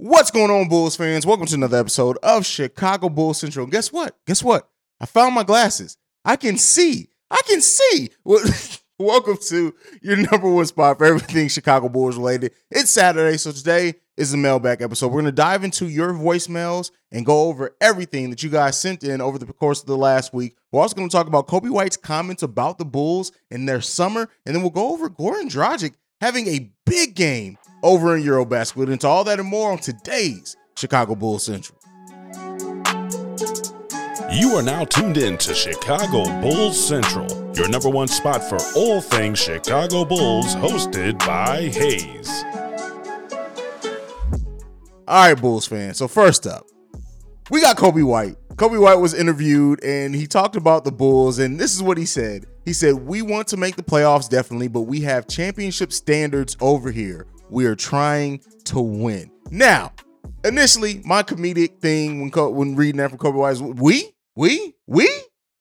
What's going on, Bulls fans? Welcome to another episode of Chicago Bulls Central. And guess what? Guess what? I found my glasses. I can see. I can see. Welcome to your number one spot for everything Chicago Bulls related. It's Saturday, so today is the mailbag episode. We're going to dive into your voicemails and go over everything that you guys sent in over the course of the last week. We're also going to talk about Coby White's comments about the Bulls in their summer, and then we'll go over Goran Dragic having a big game over in Eurobasket. We'll into all that and more on today's Chicago Bulls Central. You are now tuned in to Chicago Bulls Central, your number one spot for all things Chicago Bulls, hosted by Hayes. All right, Bulls fans. So first up, we got Coby White. Coby White was interviewed and he talked about the Bulls, and this is what he said. He said, We want to make the playoffs definitely, but we have championship standards over here. We are trying to win. Now, initially, my comedic thing when when reading that from Coby White is we, we, we.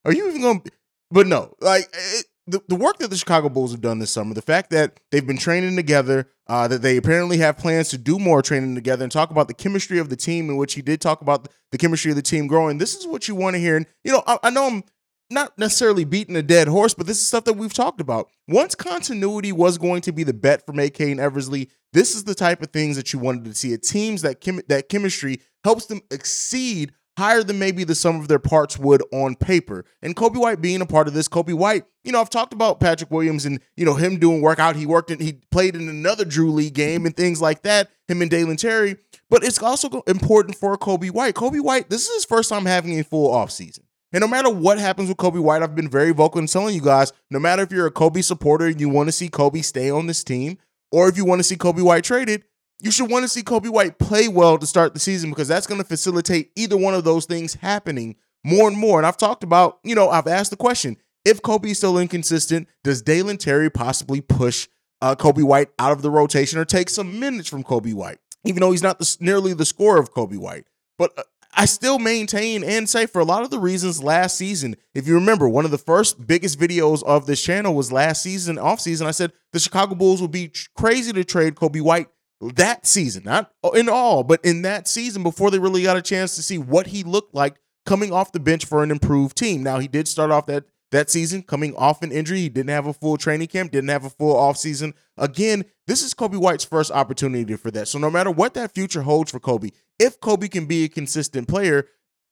Are you even going? to But no, like it, the, the work that the Chicago Bulls have done this summer, the fact that they've been training together, uh, that they apparently have plans to do more training together and talk about the chemistry of the team, in which he did talk about the chemistry of the team growing. This is what you want to hear. And, you know, I, I know I'm not necessarily beating a dead horse, but this is stuff that we've talked about. Once continuity was going to be the bet for AK and Eversley, this is the type of things that you wanted to see. It teams that chem- that chemistry helps them exceed higher than maybe the sum of their parts would on paper. And Coby White being a part of this, Coby White, you know, I've talked about Patrick Williams and, you know, him doing workout. He worked in, he played in another Drew League game and things like that, him and Dalen Terry. But it's also important for Coby White. Coby White, this is his first time having a full offseason. And no matter what happens with Coby White, I've been very vocal in telling you guys no matter if you're a Coby supporter and you want to see Coby stay on this team, or if you want to see Coby White traded, you should want to see Coby White play well to start the season because that's going to facilitate either one of those things happening more and more. And I've talked about, you know, I've asked the question if Coby's still inconsistent, does Dalen Terry possibly push uh, Coby White out of the rotation or take some minutes from Coby White, even though he's not the, nearly the scorer of Coby White? But uh, I still maintain and say for a lot of the reasons last season, if you remember, one of the first biggest videos of this channel was last season, off season. I said the Chicago Bulls would be crazy to trade Coby White that season, not in all, but in that season before they really got a chance to see what he looked like coming off the bench for an improved team. Now he did start off that that season coming off an injury. He didn't have a full training camp, didn't have a full offseason. Again, this is Coby White's first opportunity for that. So no matter what that future holds for Coby, if Coby can be a consistent player,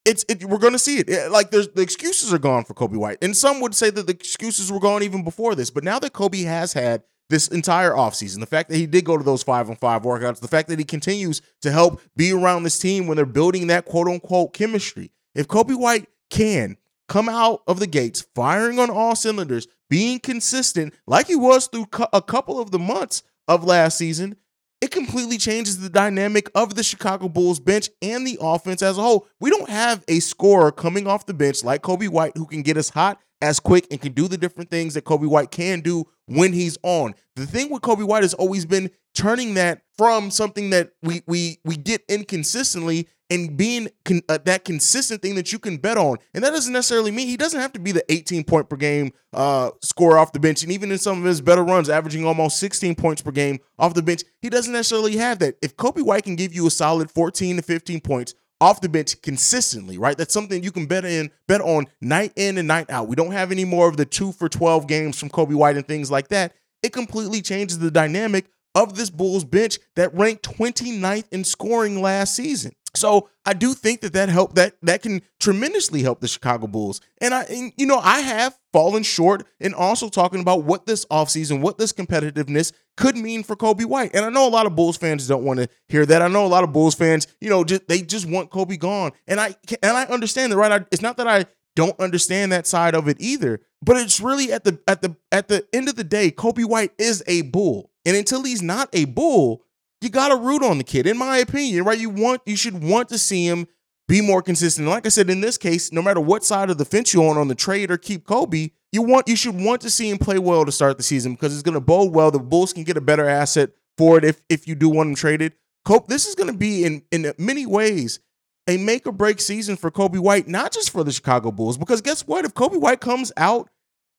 it's it, we're going to see it. Like there's the excuses are gone for Coby White. And some would say that the excuses were gone even before this. But now that Coby has had this entire offseason, the fact that he did go to those 5 on 5 workouts, the fact that he continues to help be around this team when they're building that quote unquote chemistry. If Coby White can come out of the gates firing on all cylinders, being consistent like he was through a couple of the months of last season, it completely changes the dynamic of the Chicago Bulls bench and the offense as a whole. We don't have a scorer coming off the bench like Coby White who can get us hot as quick and can do the different things that Coby White can do when he's on. The thing with Coby White has always been turning that from something that we we we get inconsistently and being con- uh, that consistent thing that you can bet on. And that doesn't necessarily mean he doesn't have to be the 18 point per game uh, score off the bench. And even in some of his better runs, averaging almost 16 points per game off the bench, he doesn't necessarily have that. If Coby White can give you a solid 14 to 15 points off the bench consistently, right? That's something you can bet in, bet on night in and night out. We don't have any more of the two for 12 games from Coby White and things like that. It completely changes the dynamic of this Bulls bench that ranked 29th in scoring last season. So I do think that that help that that can tremendously help the Chicago Bulls. And I and, you know, I have fallen short in also talking about what this offseason, what this competitiveness could mean for Coby White. And I know a lot of Bulls fans don't want to hear that. I know a lot of Bulls fans, you know, just they just want Coby gone. And I and I understand that, right? I, it's not that I don't understand that side of it either, but it's really at the at the at the end of the day, Coby White is a bull. And until he's not a bull, you got to root on the kid, in my opinion, right? You want, you should want to see him be more consistent. Like I said, in this case, no matter what side of the fence you're on, on the trade or keep Coby, you want, you should want to see him play well to start the season because it's going to bode well. The Bulls can get a better asset for it if if you do want him traded. Cope, this is going to be in in many ways a make or break season for Coby White, not just for the Chicago Bulls. Because guess what? If Coby White comes out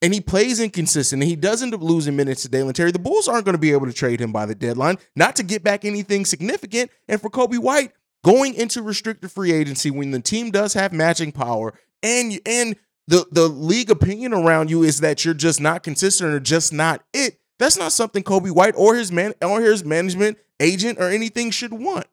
and he plays inconsistent and he doesn't lose losing minutes to Dalen Terry, the Bulls aren't going to be able to trade him by the deadline, not to get back anything significant. And for Coby White, going into restricted free agency when the team does have matching power and and the the league opinion around you is that you're just not consistent or just not it. That's not something Coby White or his man or his management agent or anything should want.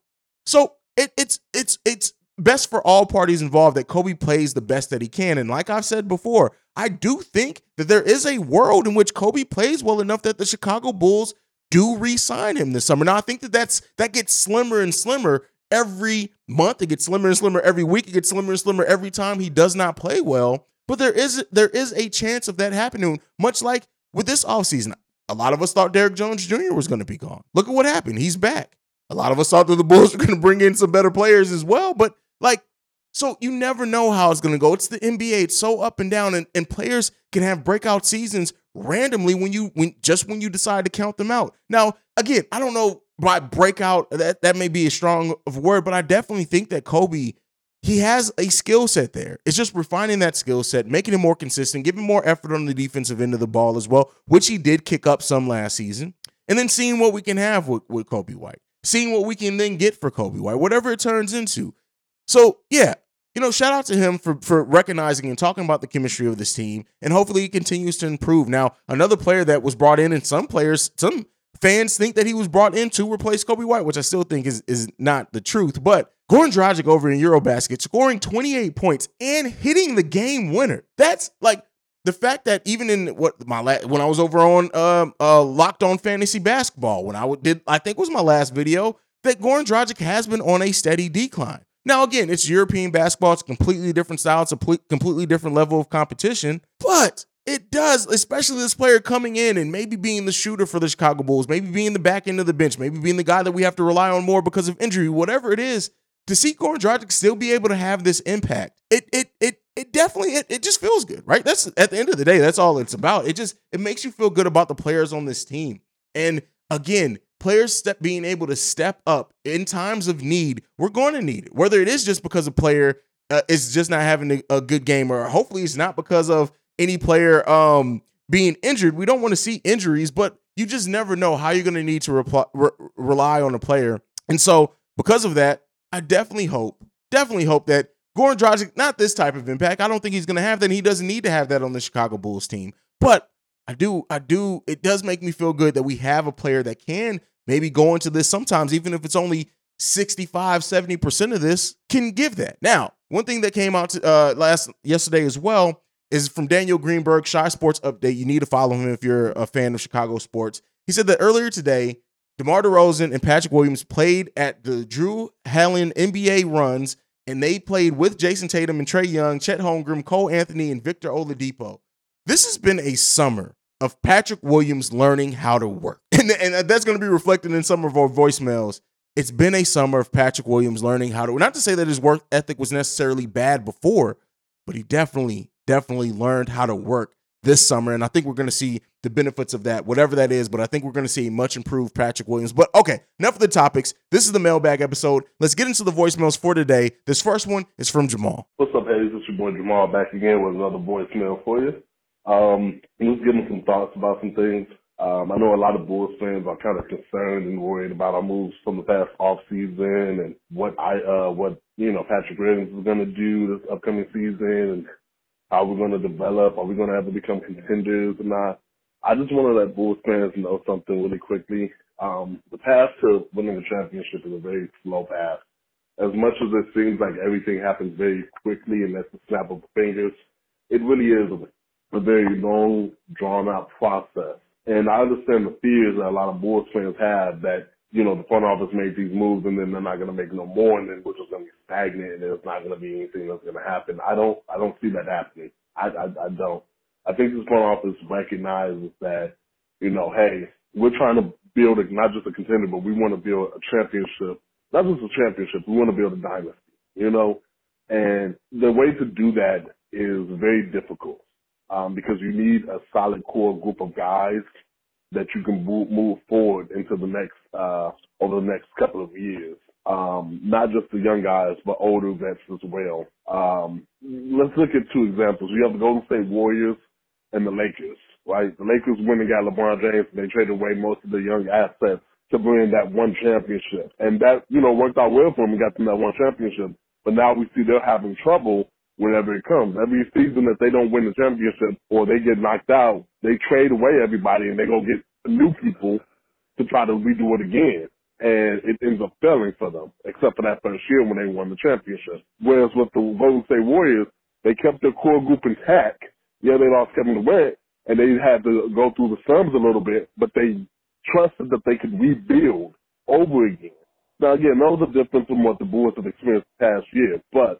So it, it's it's it's best for all parties involved that Coby plays the best that he can. And like I've said before, I do think that there is a world in which Coby plays well enough that the Chicago Bulls do re-sign him this summer. Now I think that that's that gets slimmer and slimmer every month. It gets slimmer and slimmer every week. It gets slimmer and slimmer every time he does not play well. But there is there is a chance of that happening, much like with this offseason. A lot of us thought Derrick Jones Jr. was going to be gone. Look at what happened. He's back. A lot of us thought that the Bulls were going to bring in some better players as well. But like, so you never know how it's going to go. It's the NBA. It's so up and down, and, and players can have breakout seasons randomly when you when just when you decide to count them out. Now, again, I don't know by breakout that that may be a strong of word, but I definitely think that Coby he has a skill set there. It's just refining that skill set, making it more consistent, giving more effort on the defensive end of the ball as well, which he did kick up some last season, and then seeing what we can have with, with Coby White, seeing what we can then get for Coby White, whatever it turns into. So yeah, you know, shout out to him for for recognizing and talking about the chemistry of this team, and hopefully he continues to improve. Now, another player that was brought in, and some players, some fans think that he was brought in to replace Coby White, which I still think is is not the truth, but Goran Dragic over in Eurobasket scoring 28 points and hitting the game winner. That's like the fact that even in what my la- when I was over on uh, uh, Locked On Fantasy Basketball, when I did I think was my last video, that Goran Dragic has been on a steady decline. Now again, it's European basketball; it's completely different style, it's a completely different level of competition, but it does, especially this player coming in and maybe being the shooter for the Chicago Bulls, maybe being the back end of the bench, maybe being the guy that we have to rely on more because of injury, whatever it is to see Goran Dragic still be able to have this impact, it it it it definitely it, it just feels good, right? That's at the end of the day, that's all it's about. It just it makes you feel good about the players on this team. And again, players step being able to step up in times of need, we're going to need it. Whether it is just because a player uh, is just not having a, good game, or hopefully it's not because of any player um being injured. We don't want to see injuries, but you just never know how you're going to need to reply, re- rely on a player. And so, because of that, I definitely hope, definitely hope that Goran Dragic, not this type of impact. I don't think he's going to have that. He doesn't need to have that on the Chicago Bulls team. But I do, I do. It does make me feel good that we have a player that can maybe go into this sometimes, even if it's only 65, 70% of this, can give that. Now, one thing that came out to, uh, last yesterday as well is from Daniel Greenberg, Chi Sports Update. You need to follow him if you're a fan of Chicago sports. He said that earlier today, DeMar DeRozan and Patrick Williams played at the Drew Hanlen NBA runs, and they played with Jayson Tatum and Trae Young, Chet Holmgren, Cole Anthony, and Victor Oladipo. This has been a summer of Patrick Williams learning how to work. And, and that's going to be reflected in some of our voicemails. It's been a summer of Patrick Williams learning how to, not to say that his work ethic was necessarily bad before, but he definitely, definitely learned how to work this summer. And I think we're going to see the benefits of that, whatever that is. But I think we're going to see much improved Patrick Williams. But okay, enough of the topics. This is the mailbag episode. Let's get into the voicemails for today. This first one is from Jamal. What's up, Hayes? It's your boy Jamal back again with another voicemail for you. Um, I'm just giving some thoughts about some things. Um, I know a lot of Bulls fans are kind of concerned and worried about our moves from the past off season and what I, uh, what, you know, Patrick Williams is going to do this upcoming season and how we're going to develop. Are we going to ever become contenders or not? I just want to let Bulls fans know something really quickly. Um, the path to winning the championship is a very slow path. As much as it seems like everything happens very quickly and that's the snap of the fingers, it really is a, very long, drawn out process. And I understand the fears that a lot of Bulls fans have that you know, the front office made these moves and then they're not going to make no more and then which is going to be stagnant and there's not going to be anything that's going to happen. I don't, I don't see that happening. I, I, I don't. I think this front office recognizes that, you know, hey, we're trying to build a, not just a contender, but we want to build a championship, not just a championship. We want to build a dynasty, you know, and the way to do that is very difficult. Um, because you need a solid core group of guys that you can move, forward into the next uh, over the next couple of years. Um, not just the young guys, but older vets as well. Um, let's look at two examples. You have the Golden State Warriors and the Lakers, right? The Lakers went and got LeBron James and they traded away most of the young assets to bring that one championship. And that, you know, worked out well for them and got them that one championship. But now we see they're having trouble whenever it comes. Every season that they don't win the championship or they get knocked out, they trade away everybody and they go get new people to try to redo it again. And it ends up failing for them, except for that first year when they won the championship. Whereas with the Golden State Warriors, they kept their core group intact. Yeah, they lost Kevin Durant and they had to go through the slums a little bit, but they trusted that they could rebuild over again. Now again, those are different from what the Bulls have experienced past year, but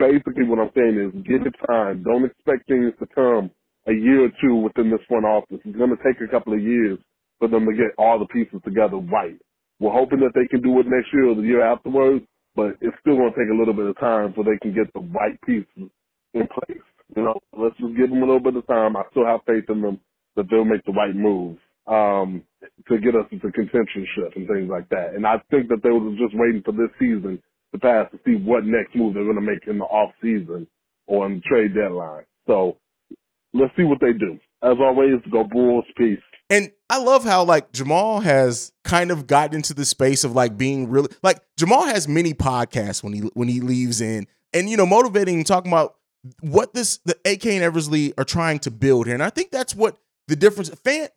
basically what I'm saying is give it time. Don't expect things to come a year or two within this front office. It's going to take a couple of years for them to get all the pieces together right. We're hoping that they can do it next year or the year afterwards, but it's still going to take a little bit of time so they can get the right pieces in place. You know, let's just give them a little bit of time. I still have faith in them that they'll make the right moves um, to get us into contentionship and things like that. And I think that they were just waiting for this season to past to see what next move they're going to make in the off season or in the trade deadline. So let's see what they do. As always, go Bulls. Peace. And I love how like Jamal has kind of gotten into the space of like being really like Jamal has many podcasts when he when he leaves in and you know motivating and talking about what this the AK and Eversley are trying to build here. And I think that's what the difference fan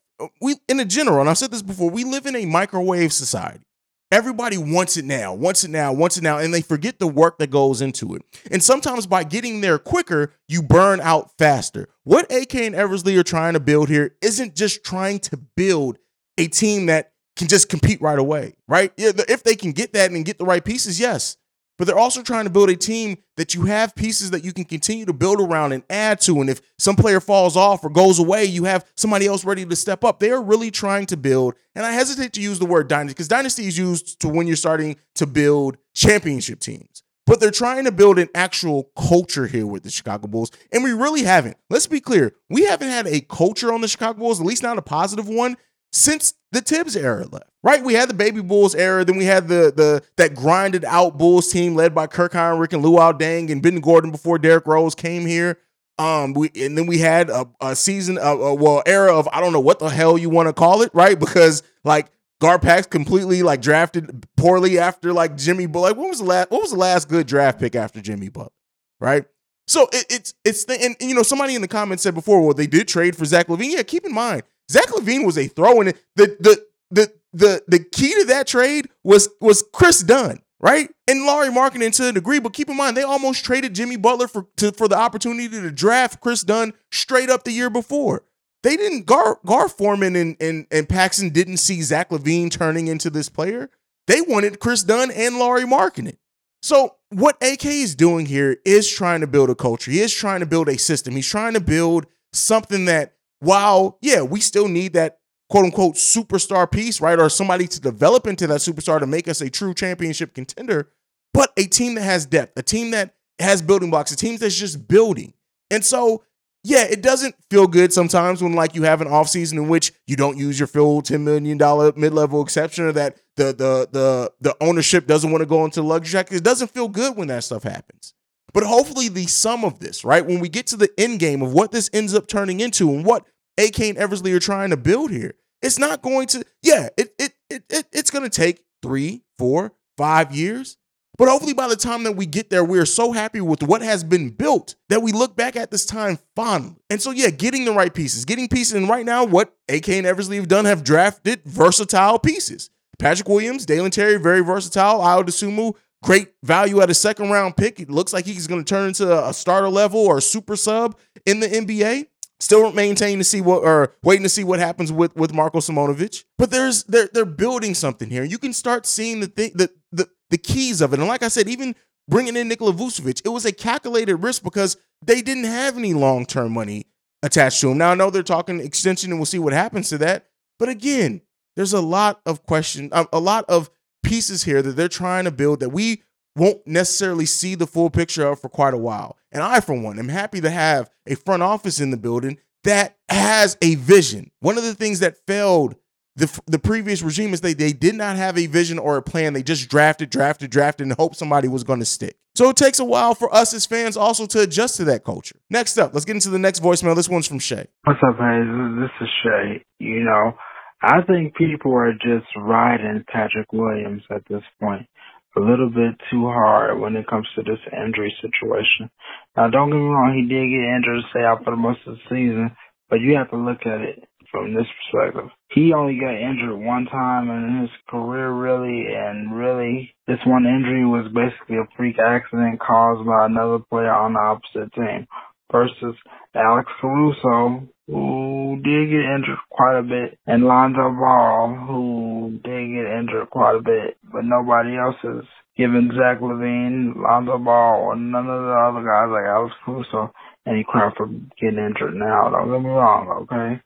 we in a general, and I've said this before, we live in a microwave society. Everybody wants it now, wants it now, wants it now, and they forget the work that goes into it. And sometimes by getting there quicker, you burn out faster. What AK and Eversley are trying to build here isn't just trying to build a team that can just compete right away, right? If they can get that and get the right pieces, yes but they're also trying to build a team that you have pieces that you can continue to build around and add to. And if some player falls off or goes away, you have somebody else ready to step up. They are really trying to build, and I hesitate to use the word dynasty because dynasty is used to when you're starting to build championship teams. But they're trying to build an actual culture here with the Chicago Bulls. And we really haven't. Let's be clear. We haven't had a culture on the Chicago Bulls, at least not a positive one, since the Thibs era left. Right? We had the baby Bulls era, then we had the the that grinded out Bulls team led by Kirk Hinrich and Luol Deng and Ben Gordon before Derrick Rose came here. Um, we and then we had a, a season, of, a, well, era of I don't know what the hell you want to call it, right? Because like Garpax completely like drafted poorly after like Jimmy Butler. Like, what was the last? What was the last good draft pick after Jimmy Butler? Right. So it, it's it's the, and, and, you know somebody in the comments said before, well, they did trade for Zach LaVine. Yeah, keep in mind Zach LaVine was a throw in. The the the the the key to that trade was was Kris Dunn, right? And Lauri Markkanen to a degree, but keep in mind they almost traded Jimmy Butler for to, for the opportunity to draft Kris Dunn straight up the year before. They didn't Gar Gar Forman and and and Paxson didn't see Zach LaVine turning into this player. They wanted Kris Dunn and Lauri Markkanen. So what AK is doing here is trying to build a culture. He is trying to build a system. He's trying to build something that while, yeah, we still need that quote unquote superstar piece, right? Or somebody to develop into that superstar to make us a true championship contender, but a team that has depth, a team that has building blocks, a team that's just building. And so, yeah, it doesn't feel good sometimes when like you have an offseason in which you don't use your full $10 million mid-level exception or that the the the the ownership doesn't want to go into luxury jacket. It doesn't feel good when that stuff happens. But hopefully the sum of this, right? When we get to the end game of what this ends up turning into and what AK and Eversley are trying to build here. It's not going to, yeah, it it it, it it's going to take three, four, five years. But hopefully, by the time that we get there, we are so happy with what has been built that we look back at this time fondly. And so, yeah, getting the right pieces, getting pieces. And right now, what AK and Eversley have done have drafted versatile pieces. Patrick Williams, Dalen Terry, very versatile. Ayo Dosunmu, great value at a second round pick. It looks like he's going to turn into a starter level or a super sub in the NBA. Still maintaining to see what or waiting to see what happens with with Marko Simonovic. But there's they're they're building something here. You can start seeing the thing the the the keys of it. And like I said, even bringing in Nikola Vucevic, it was a calculated risk because they didn't have any long term money attached to him. Now I know they're talking extension, and we'll see what happens to that. But again, there's a lot of question, a lot of pieces here that they're trying to build that we won't necessarily see the full picture of for quite a while. And I, for one, am happy to have a front office in the building that has a vision. One of the things that failed the the previous regime is they they did not have a vision or a plan. They just drafted, drafted, drafted, and hoped somebody was going to stick. So it takes a while for us as fans also to adjust to that culture. Next up, let's get into the next voicemail. This one's from Shay. What's up, guys? This is Shay. You know, I think people are just riding Patrick Williams at this point a little bit too hard when it comes to this injury situation. Now, don't get me wrong, he did get injured, stay out for the most of the season, but you have to look at it from this perspective. He only got injured one time in his career, really, and really, this one injury was basically a freak accident caused by another player on the opposite team versus Alex Caruso, who did get injured quite a bit, and Lonzo Ball, who did get injured quite a bit, but nobody else is giving Zach LaVine, Lonzo Ball, or none of the other guys like Alex Caruso any crap for getting injured now. Don't get me wrong, okay?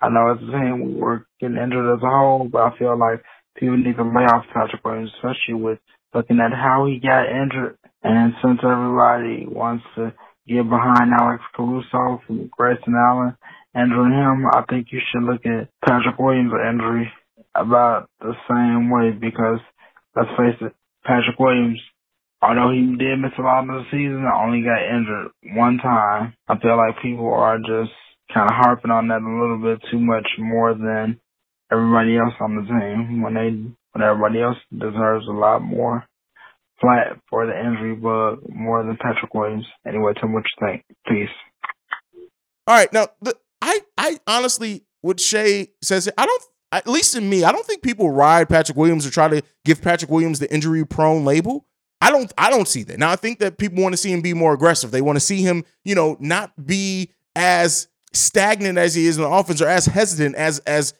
I know as a team we're getting injured as a whole, but I feel like people need to lay off Patrick Williams, especially with looking at how he got injured. And since everybody wants to get behind Alex Caruso from Grayson Allen, injuring him, I think you should look at Patrick Williams' injury about the same way because let's face it, Patrick Williams, although he did miss a lot of the season, only got injured one time. I feel like people are just kind of harping on that a little bit too much more than everybody else on the team when they when everybody else deserves a lot more flat for the injury bug more than Patrick Williams. Anyway, me what you think. Peace. All right, now the, I I honestly, what Shay says, I don't. At least in me, I don't think people ride Patrick Williams or try to give Patrick Williams the injury prone label. I don't. I don't see that. Now I think that people want to see him be more aggressive. They want to see him, you know, not be as stagnant as he is in the offense or as hesitant as as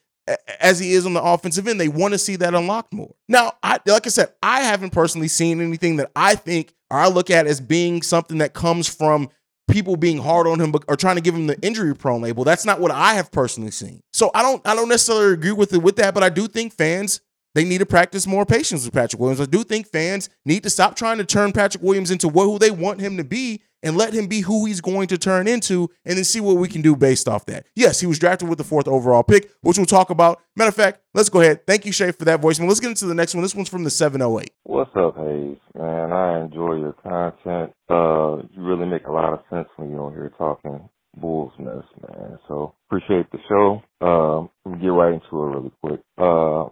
as he is on the offensive end. They want to see that unlocked more. Now, I like I said, I haven't personally seen anything that I think or I look at as being something that comes from people being hard on him or trying to give him the injury prone label. That's not what I have personally seen. So I don't I don't necessarily agree with it with that, but I do think fans they need to practice more patience with Patrick Williams. I do think fans need to stop trying to turn Patrick Williams into what who they want him to be and let him be who he's going to turn into and then see what we can do based off that. Yes, he was drafted with the fourth overall pick, which we'll talk about. Matter of fact, let's go ahead. Thank you, Shay, for that voicemail. Let's get into the next one. This one's from the 708. What's up, Hayes? Man, I enjoy your content. Uh, you really make a lot of sense when you're on here talking Bulls mess, man. So appreciate the show. Um, me get right into it really quick. Uh,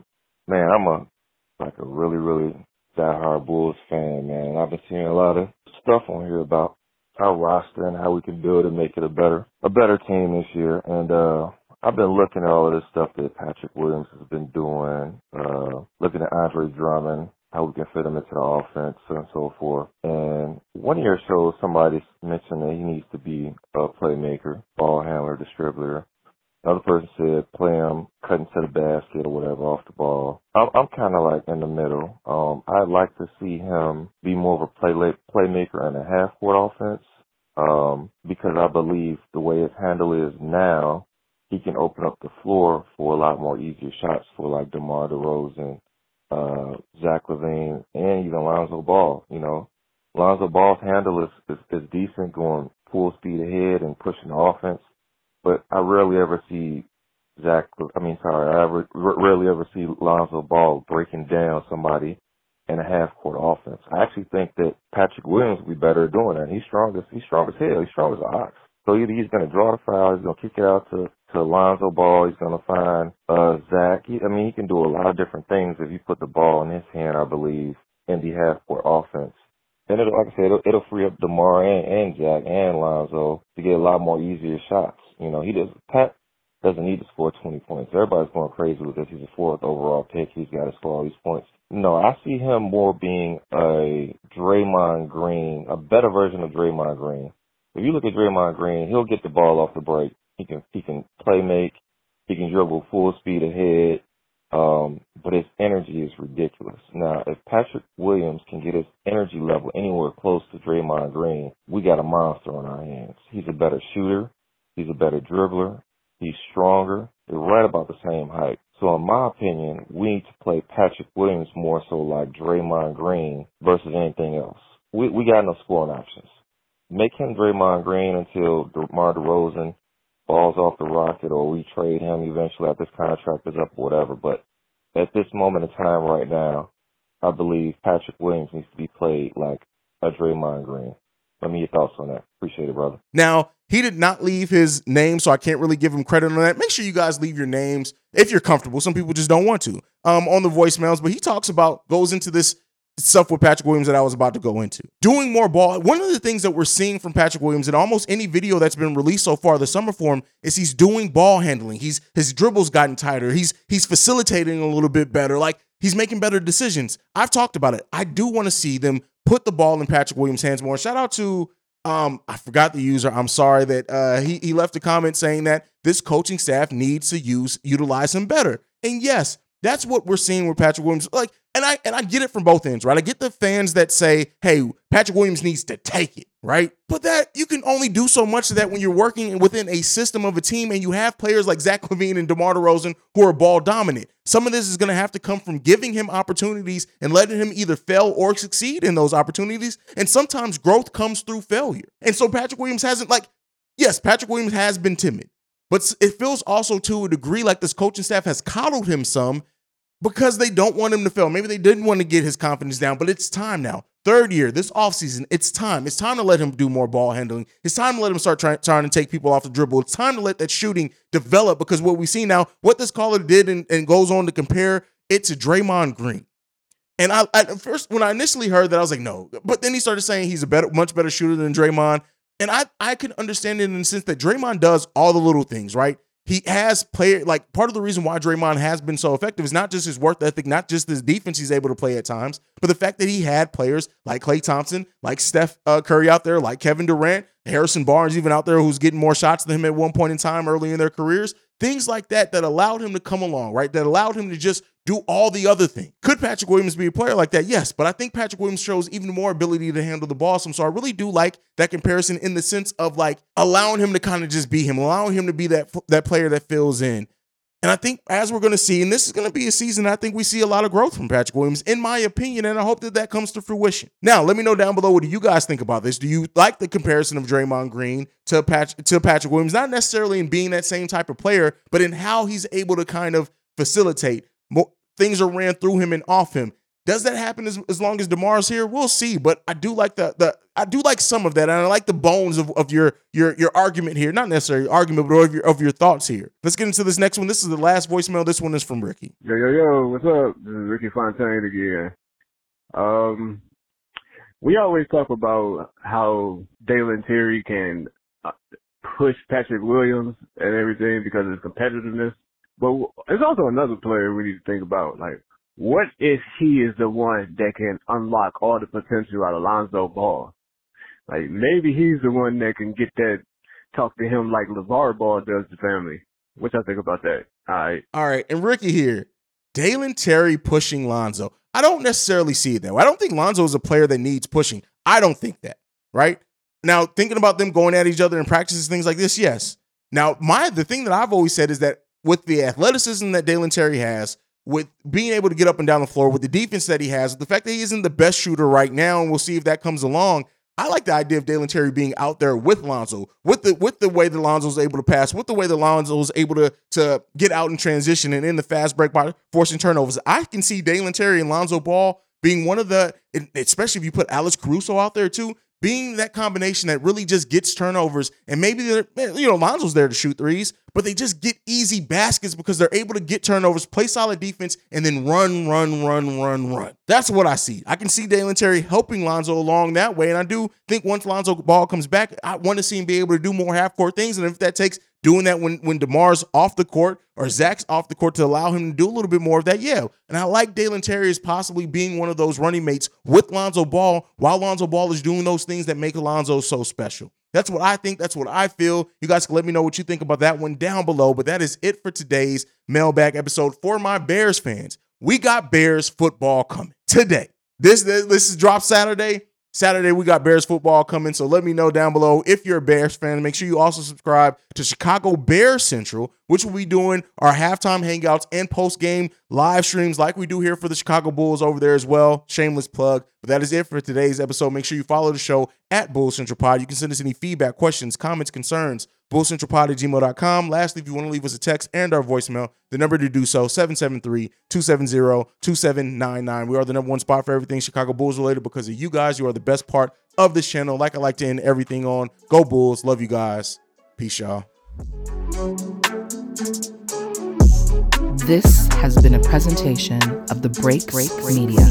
man, I'm a like a really, really diehard Bulls fan, man. I've been seeing a lot of stuff on here about and how we can build and make it a better a better team this year. And uh I've been looking at all of this stuff that Patrick Williams has been doing, uh looking at Andre Drummond, how we can fit him into the offense and so forth. And one of your shows somebody mentioned that he needs to be a playmaker, ball handler, distributor. Another person said play him cutting to the basket or whatever off the ball. I'm, I'm kind of like in the middle. Um, I'd like to see him be more of a play playmaker in a half court offense. Um, because I believe the way his handle is now, he can open up the floor for a lot more easier shots for like DeMar DeRozan, uh, Zach LaVine, and even Lonzo Ball. You know, Lonzo Ball's handle is, is, is decent going full speed ahead and pushing the offense but I rarely ever see Zach. I mean, sorry, I ever, rarely ever see Lonzo Ball breaking down somebody in a half court offense. I actually think that Patrick Williams will be better at doing that. He's strong as he's strong as hell. He's strong as an ox. So either he's going to draw the foul, he's going to kick it out to to Lonzo Ball, he's going to find uh Zach. He, I mean, he can do a lot of different things if you put the ball in his hand. I believe in the half court offense. And it'll, like I said, it'll, it'll free up Demar and, and Jack and Lonzo to get a lot more easier shots. You know, he does Pat doesn't need to score 20 points. Everybody's going crazy because he's a fourth overall pick. He's got to score all these points. No, I see him more being a Draymond Green, a better version of Draymond Green. If you look at Draymond Green, he'll get the ball off the break. He can he can play make. He can dribble full speed ahead. Um, but his energy is ridiculous. Now, if Patrick Williams can get his energy level anywhere close to Draymond Green, we got a monster on our hands. He's a better shooter. He's a better dribbler. He's stronger. They're right about the same height. So in my opinion, we need to play Patrick Williams more so like Draymond Green versus anything else. We we got no scoring options. Make him Draymond Green until DeMar DeRozan falls off the rocket or we trade him eventually after his contract is up or whatever. But at this moment in time right now, I believe Patrick Williams needs to be played like a Draymond Green. Let me your thoughts on that. Appreciate it, brother. Now, he did not leave his name, so I can't really give him credit on that. Make sure you guys leave your names if you're comfortable. Some people just don't want to um, on the voicemails, but he talks about, goes into this stuff with Patrick Williams that I was about to go into. Doing more ball. One of the things that we're seeing from Patrick Williams in almost any video that's been released so far this summer for him is he's doing ball handling. He's his dribbles gotten tighter. He's he's facilitating a little bit better. Like he's making better decisions. I've talked about it. I do want to see them put the ball in Patrick Williams' hands more. Shout out to um, I forgot the user. I'm sorry that uh, he he left a comment saying that this coaching staff needs to use utilize him better. And yes, that's what we're seeing with Patrick Williams. Like, and I and I get it from both ends, right? I get the fans that say, "Hey, Patrick Williams needs to take it," right? But that you can only do so much of that when you're working within a system of a team and you have players like Zach LaVine and DeMar DeRozan who are ball dominant. Some of this is going to have to come from giving him opportunities and letting him either fail or succeed in those opportunities. And sometimes growth comes through failure. And so Patrick Williams hasn't like, yes, Patrick Williams has been timid. But it feels also to a degree like this coaching staff has coddled him some because they don't want him to fail. Maybe they didn't want to get his confidence down, but it's time now. Third year, this offseason, it's time. It's time to let him do more ball handling. It's time to let him start try, trying to take people off the dribble. It's time to let that shooting develop because what we see now, what this caller did and, and goes on to compare it to Draymond Green. And I, at first, when I initially heard that, I was like, no. But then he started saying he's a better, much better shooter than Draymond. And I, I can understand it in the sense that Draymond does all the little things, right? he has player like part of the reason why Draymond has been so effective is not just his work ethic, not just his defense he's able to play at times, but the fact that he had players like Klay Thompson, like Steph uh, Curry out there, like Kevin Durant, Harrison Barnes even out there who's getting more shots than him at one point in time early in their careers. Things like that that allowed him to come along, right? That allowed him to just do all the other things. Could Patrick Williams be a player like that? Yes, but I think Patrick Williams shows even more ability to handle the ball. So I really do like that comparison in the sense of like allowing him to kind of just be him, allowing him to be that that player that fills in. And I think as we're going to see, and this is going to be a season, I think we see a lot of growth from Patrick Williams, in my opinion, and I hope that that comes to fruition. Now, let me know down below what do you guys think about this? Do you like the comparison of Draymond Green to Patrick to Patrick Williams? Not necessarily in being that same type of player, but in how he's able to kind of facilitate more, things are ran through him and off him. Does that happen as, as long as DeMar's here? We'll see. But I do like the the I do like some of that, and I like the bones of, of your your your argument here. Not necessarily argument, but of your of your thoughts here. Let's get into this next one. This is the last voicemail. This one is from Ricky. Yo yo yo, what's up? This is Ricky Fontaine again. Um, we always talk about how Dalen Terry can uh, push Patrick Williams and everything because of his competitiveness. But there's also another player we need to think about. Like, what if he is the one that can unlock all the potential out of Lonzo Ball? Like, maybe he's the one that can get that, talk to him like LeVar Ball does the family. What y'all think about that? All right. All right. And Ricky here, Dalen Terry pushing Lonzo. I don't necessarily see it that way. I don't think Lonzo is a player that needs pushing. I don't think that, right? Now, thinking about them going at each other in practices, things like this, yes. Now, my the thing that I've always said is that with the athleticism that Dalen Terry has, with being able to get up and down the floor, with the defense that he has, the fact that he isn't the best shooter right now, and we'll see if that comes along. I like the idea of Dalen Terry being out there with Lonzo, with the with the way that Lonzo's able to pass, with the way that Lonzo's able to to get out in transition and in the fast break by forcing turnovers. I can see Dalen Terry and Lonzo Ball being one of the, especially if you put Alex Caruso out there too, being that combination that really just gets turnovers. And maybe they're, you know, Lonzo's there to shoot threes, but they just get easy baskets because they're able to get turnovers, play solid defense, and then run, run, run, run, run. That's what I see. I can see Dalen Terry helping Lonzo along that way. And I do think once Lonzo ball comes back, I want to see him be able to do more half court things. And if that takes doing that when when DeMar's off the court or Zach's off the court to allow him to do a little bit more of that, yeah. And I like Dalen Terry as possibly being one of those running mates with Lonzo Ball while Lonzo Ball is doing those things that make Alonzo so special. That's what I think. That's what I feel. You guys can let me know what you think about that one down below. But that is it for today's mailbag episode for my Bears fans. We got Bears football coming today. This this is drop Saturday. Saturday, we got Bears football coming. So let me know down below if you're a Bears fan. Make sure you also subscribe to Chicago Bears Central, which will be doing our halftime hangouts and post game live streams like we do here for the Chicago Bulls over there as well. Shameless plug. But that is it for today's episode. Make sure you follow the show at Bulls Central Pod. You can send us any feedback, questions, comments, concerns bullcentralpod at gmail.com. Lastly, if you want to leave us a text and our voicemail, the number to do so, 773-270-2799. We are the number one spot for everything Chicago Bulls related because of you guys. You are the best part of this channel. Like I like to end everything on. Go Bulls. Love you guys. Peace, y'all. This has been a presentation of the Break Break Media.